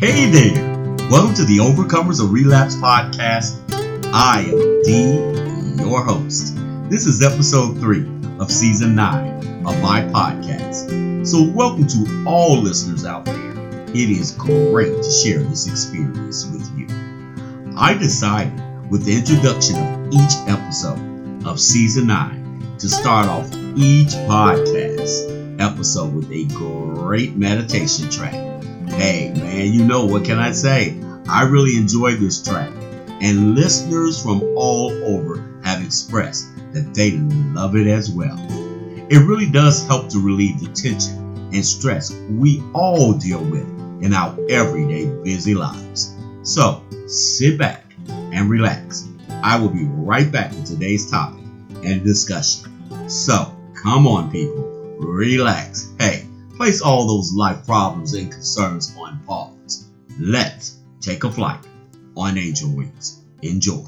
Hey there! Welcome to the Overcomers of Relapse podcast. I am D, your host. This is episode three of season nine of my podcast. So, welcome to all listeners out there. It is great to share this experience with you. I decided with the introduction of each episode of season nine to start off each podcast episode with a great meditation track. Hey, man, you know what can I say? I really enjoyed this track, and listeners from all over have expressed that they love it as well. It really does help to relieve the tension and stress we all deal with in our everyday busy lives. So sit back and relax. I will be right back with today's topic and discussion. So come on, people, relax. Hey, place all those life problems and concerns on pause. Let's take a flight on angel wings. Enjoy.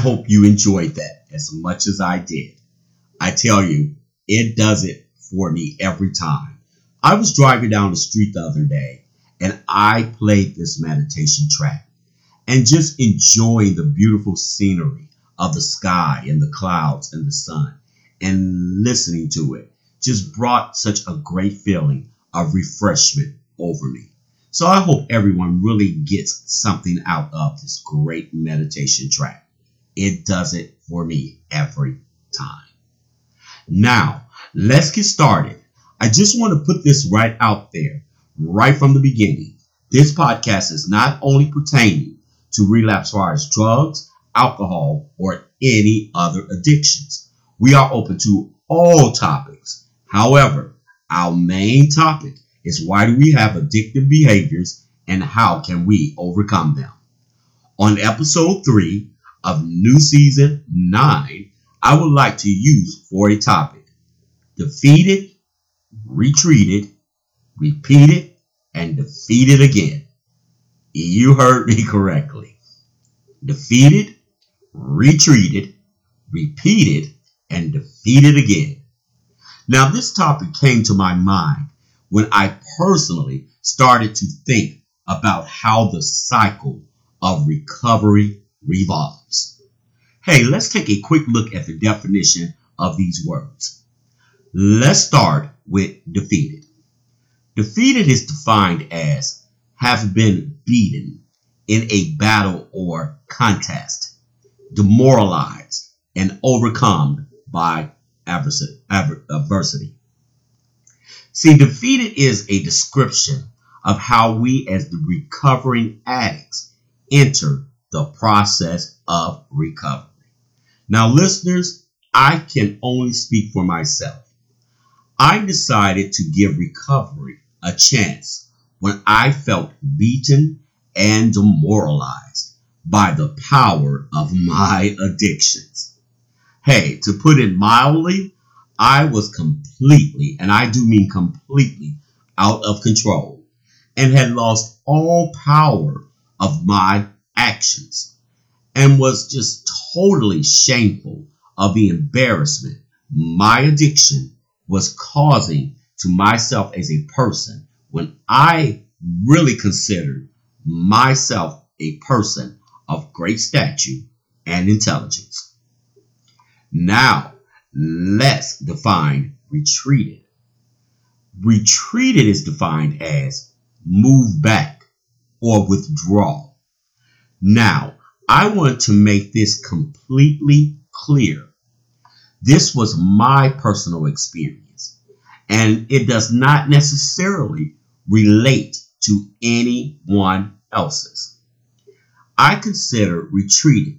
Hope you enjoyed that as much as I did. I tell you, it does it for me every time. I was driving down the street the other day and I played this meditation track and just enjoying the beautiful scenery of the sky and the clouds and the sun and listening to it just brought such a great feeling of refreshment over me. So I hope everyone really gets something out of this great meditation track. It does it for me every time. Now, let's get started. I just want to put this right out there, right from the beginning. This podcast is not only pertaining to relapse far as drugs, alcohol, or any other addictions. We are open to all topics. However, our main topic is why do we have addictive behaviors and how can we overcome them? On episode 3 of new season 9, I would like to use for a topic defeated, retreated, repeated, and defeated again. You heard me correctly. Defeated, retreated, repeated, and defeated again. Now, this topic came to my mind when I personally started to think about how the cycle of recovery revolves. Hey, let's take a quick look at the definition of these words. Let's start with defeated. Defeated is defined as have been beaten in a battle or contest, demoralized, and overcome by adversity. See, defeated is a description of how we, as the recovering addicts, enter the process of recovery. Now, listeners, I can only speak for myself. I decided to give recovery a chance when I felt beaten and demoralized by the power of my addictions. Hey, to put it mildly, I was completely, and I do mean completely, out of control and had lost all power of my actions and was just totally shameful of the embarrassment my addiction was causing to myself as a person when I really considered myself a person of great stature and intelligence. Now, Let's define retreated. Retreated is defined as move back or withdraw. Now, I want to make this completely clear. This was my personal experience, and it does not necessarily relate to anyone else's. I consider retreated.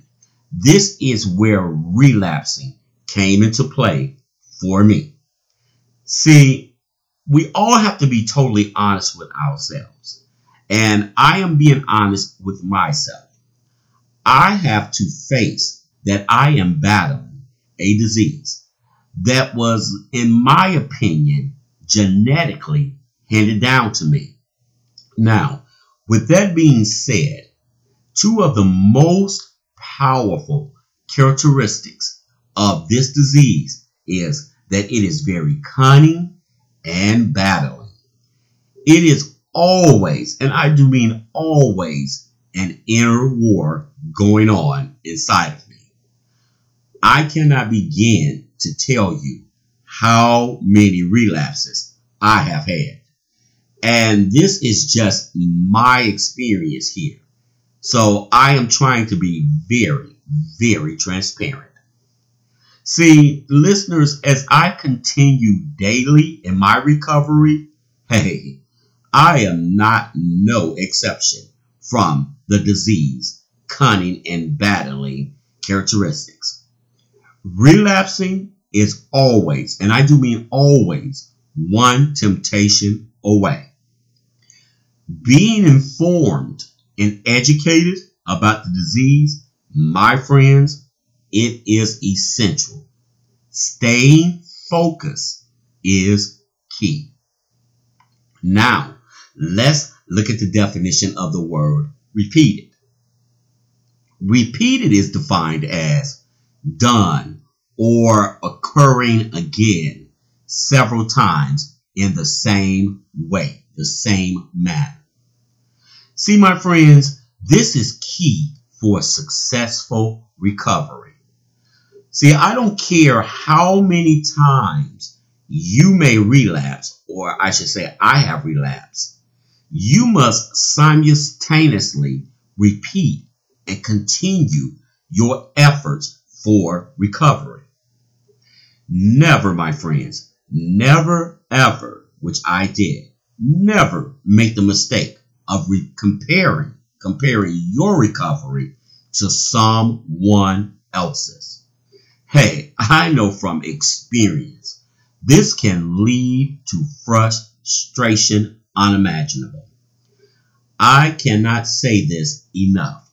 This is where relapsing came into play for me. See, we all have to be totally honest with ourselves. And I am being honest with myself. I have to face that I am battling a disease that was, in my opinion, genetically handed down to me. Now, with that being said, two of the most powerful characteristics of this disease is that it is very cunning and battling. It is always, and I do mean always, an inner war going on inside of me. I cannot begin to tell you how many relapses I have had. And this is just my experience here. So I am trying to be very, very transparent. See, listeners, as I continue daily in my recovery, hey, I am not no exception from the disease, cunning, and battling characteristics. Relapsing is always, and I do mean always, one temptation away. Being informed and educated about the disease, my friends, it is essential. Staying focused is key. Now, let's look at the definition of the word repeated. Repeated is defined as done or occurring again, several times in the same way, the same manner. See, my friends, this is key for successful recovery. See, I don't care how many times you may relapse, or I should say, I have relapsed. You must simultaneously repeat and continue your efforts for recovery. Never, my friends, never ever, which I did, never make the mistake of re- comparing comparing your recovery to someone else's. Hey, I know from experience, this can lead to frustration unimaginable. I cannot say this enough.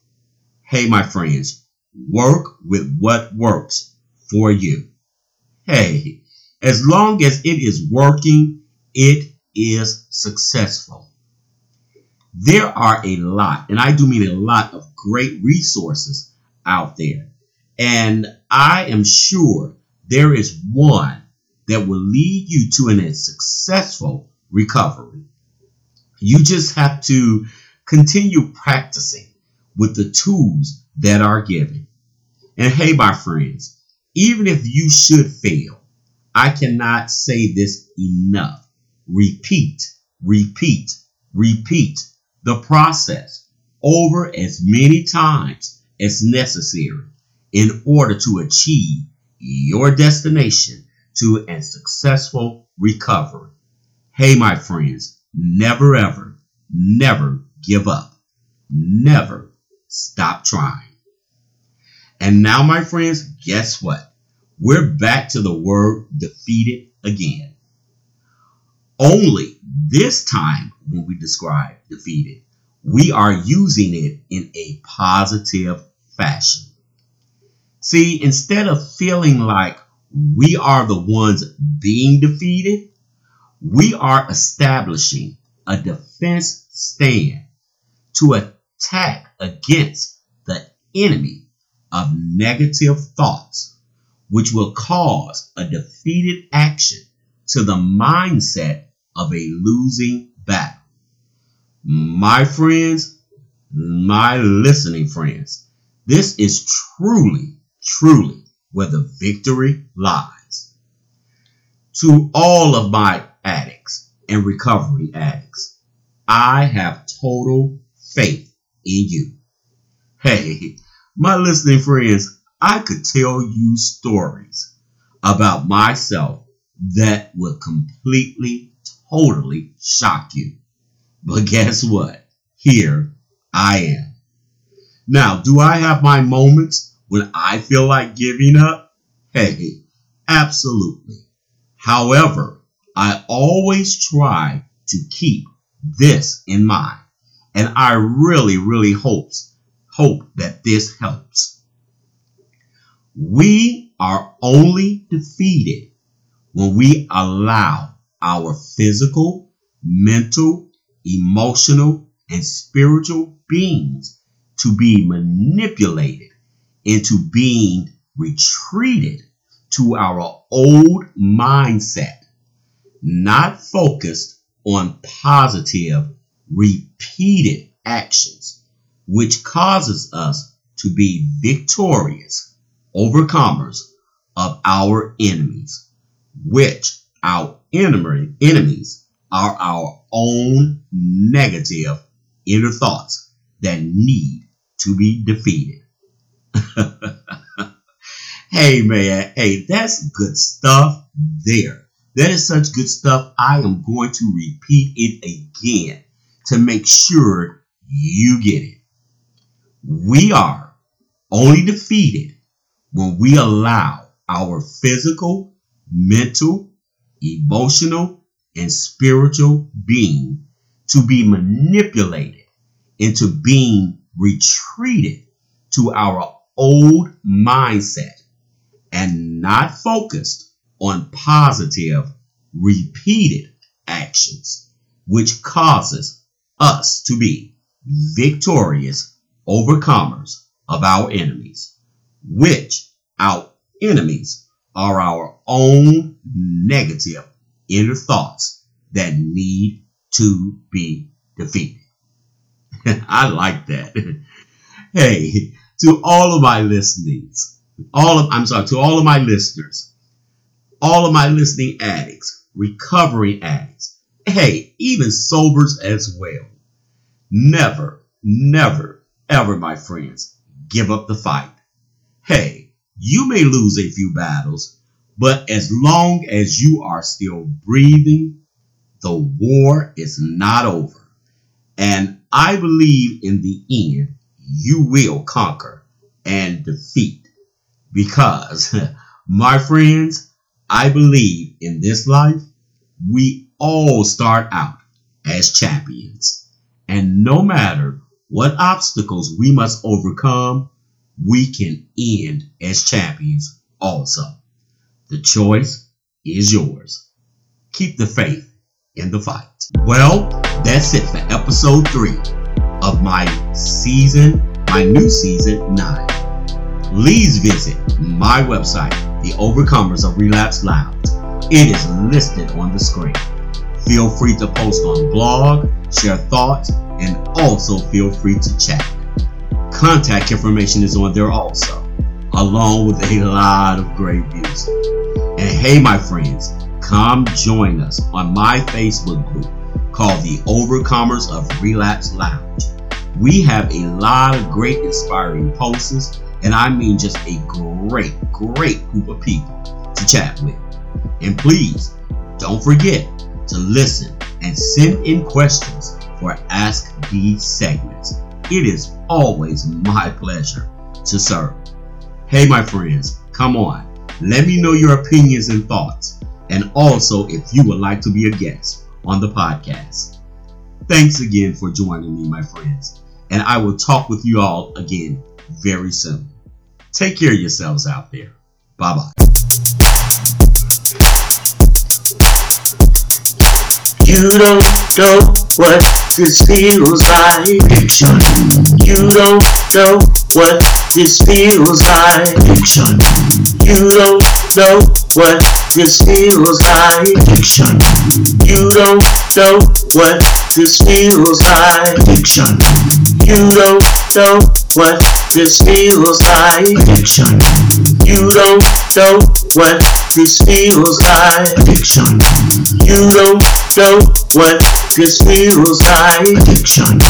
Hey, my friends, work with what works for you. Hey, as long as it is working, it is successful. There are a lot, and I do mean a lot of great resources out there. And I am sure there is one that will lead you to a successful recovery. You just have to continue practicing with the tools that are given. And hey, my friends, even if you should fail, I cannot say this enough. Repeat, repeat, repeat the process over as many times as necessary in order to achieve your destination to a successful recovery. Hey, my friends, never ever, never give up. Never stop trying. And now, my friends, guess what? We're back to the word defeated again. Only this time when we describe defeated, we are using it in a positive fashion. See, instead of feeling like we are the ones being defeated, we are establishing a defense stand to attack against the enemy of negative thoughts, which will cause a defeated action to the mindset of a losing battle. My friends, my listening friends, this is truly, truly where the victory lies. To all of my addicts and recovery addicts, I have total faith in you. Hey, my listening friends, I could tell you stories about myself that would completely totally shock you. But guess what? Here I am. Now, do I have my moments when I feel like giving up? Hey, absolutely. However, I always try to keep this in mind. And I really, really hopes, hope that this helps. We are only defeated when we allow our physical, mental, emotional, and spiritual beings to be manipulated into being retreated to our old mindset, not focused on positive, repeated actions, which causes us to be victorious overcomers of our enemies, which our enemy, enemies are our own negative inner thoughts that need to be defeated. hey man, hey, that's good stuff there. That is such good stuff. I am going to repeat it again to make sure you get it. We are only defeated when we allow our physical, mental, emotional, and spiritual being to be manipulated into being retreated to our old mindset and not focused on positive, repeated actions, which causes us to be victorious overcomers of our enemies, which our enemies are our own negative inner thoughts that need to be defeated. I like that. hey, to all of my listenings, all of I'm sorry, to all of my listeners, all of my listening addicts, recovering addicts, hey, even sobers as well. Never, never, ever, my friends, give up the fight. Hey, you may lose a few battles, but as long as you are still breathing, the war is not over. And I believe in the end, you will conquer and defeat. Because, my friends, I believe in this life, we all start out as champions. And no matter what obstacles we must overcome, we can end as champions also. The choice is yours. Keep the faith in the fight. Well, that's it for episode three of my season, my new season nine. Please visit my website, The Overcomers of Relapse Lounge. It is listed on the screen. Feel free to post on blog, share thoughts, and also feel free to chat. Contact information is on there also, along with a lot of great music. And hey, my friends, come join us on my Facebook group called the Overcomers of Relapse Lounge. We have a lot of great inspiring posts, and I mean just a great, great group of people to chat with. And please don't forget to listen and send in questions for Ask These segments. It is always my pleasure to serve. Hey, my friends, come on. Let me know your opinions and thoughts, and also if you would like to be a guest on the podcast. Thanks again for joining me, my friends, and I will talk with you all again very soon. Take care of yourselves out there. Bye bye. You don't know what this feels like. You don't know what this feels like. You don't know what this feels like. You don't know what this feels like. You don't know what this feels like. You don't know what this feels like. You don't know what this feels like. addiction.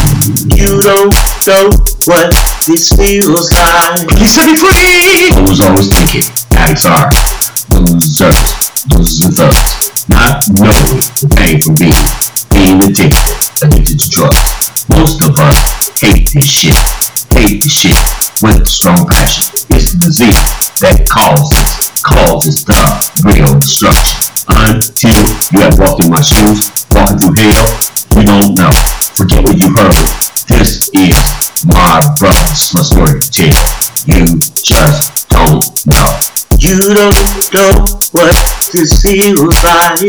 You don't know what this feels like. Please set me free! I was always thinking, addicts are losers, losers and thugs. Not knowing the pain for being, being addicted, addicted to drugs. Most of us hate this shit, hate this shit with a strong passion. It's the disease that causes, causes the real destruction. Until you have walked in my shoes, walking through hell, you don't know. Forget what you heard. This is my brother's my story to tell. You just don't know. You don't know what this feels like.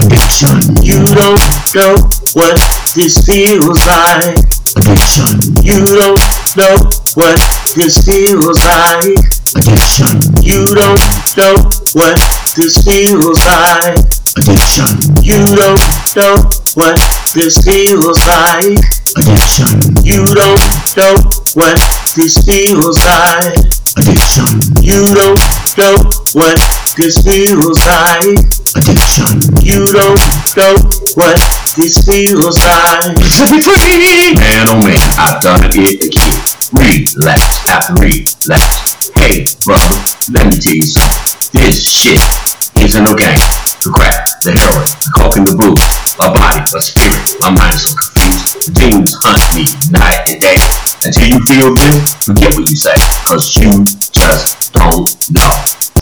Addiction, You don't know what this feels like. addiction, You don't know what this feels like. addiction, You don't know what this feels like. addiction, You don't know what this feels like. addiction, You don't know what this feels like. addiction, You don't know what this feels like. addiction. You don't know what this feels like. Set me free! Man, oh man, I've done it again. Relapse after relapse. Hey, brother, let me tell you something. This shit isn't game. The crack, the heroin, the coke and the booze. My body, my spirit, my mind is so confused. The demons hunt me night and day. Until you feel this, forget what you say. Cause you just don't know.